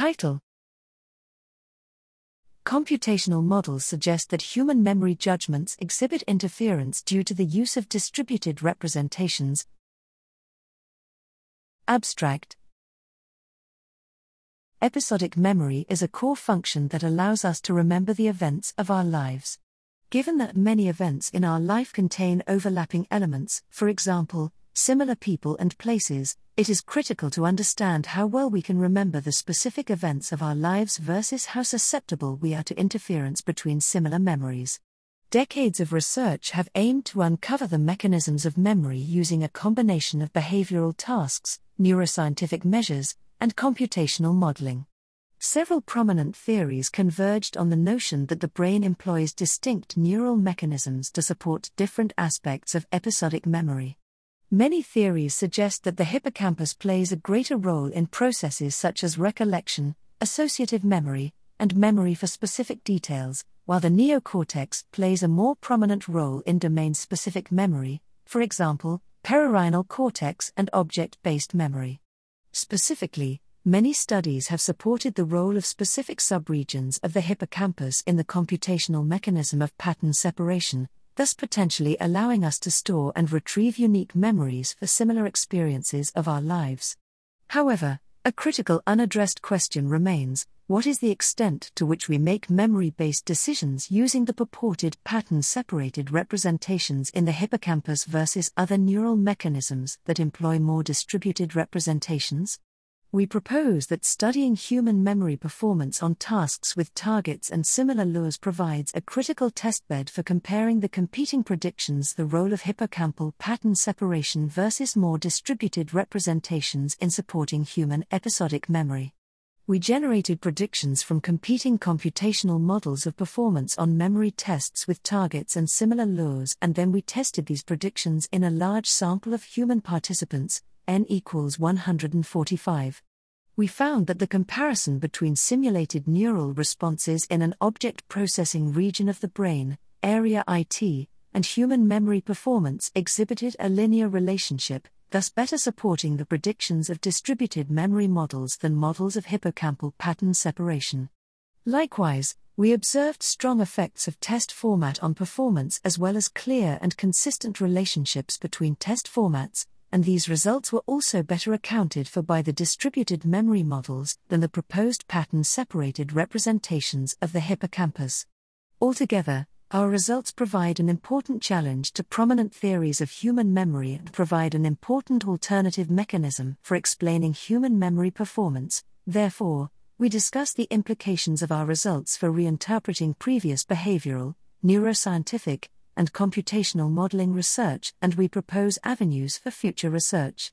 Title Computational models suggest that human memory judgments exhibit interference due to the use of distributed representations. Abstract Episodic memory is a core function that allows us to remember the events of our lives. Given that many events in our life contain overlapping elements, for example, similar people and places, it is critical to understand how well we can remember the specific events of our lives versus how susceptible we are to interference between similar memories. Decades of research have aimed to uncover the mechanisms of memory using a combination of behavioral tasks, neuroscientific measures, and computational modeling. Several prominent theories converged on the notion that the brain employs distinct neural mechanisms to support different aspects of episodic memory. Many theories suggest that the hippocampus plays a greater role in processes such as recollection, associative memory, and memory for specific details, while the neocortex plays a more prominent role in domain specific memory, for example, perirhinal cortex and object based memory. Specifically, many studies have supported the role of specific subregions of the hippocampus in the computational mechanism of pattern separation, thus potentially allowing us to store and retrieve unique memories for similar experiences of our lives. However, a critical unaddressed question remains what is the extent to which we make memory based decisions using the purported pattern separated representations in the hippocampus versus other neural mechanisms that employ more distributed representations? We propose that studying human memory performance on tasks with targets and similar lures provides a critical testbed for comparing the competing predictions the role of hippocampal pattern separation versus more distributed representations in supporting human episodic memory. We generated predictions from competing computational models of performance on memory tests with targets and similar lures, and then we tested these predictions in a large sample of human participants, n equals 145. We found that the comparison between simulated neural responses in an object processing region of the brain, area IT, and human memory performance exhibited a linear relationship, thus better supporting the predictions of distributed memory models than models of hippocampal pattern separation. Likewise, we observed strong effects of test format on performance as well as clear and consistent relationships between test formats, and these results were also better accounted for by the distributed memory models than the proposed pattern separated representations of the hippocampus. Altogether, our results provide an important challenge to prominent theories of human memory and provide an important alternative mechanism for explaining human memory performance. Therefore, we discuss the implications of our results for reinterpreting previous behavioral, neuroscientific, and computational modeling research, and we propose avenues for future research.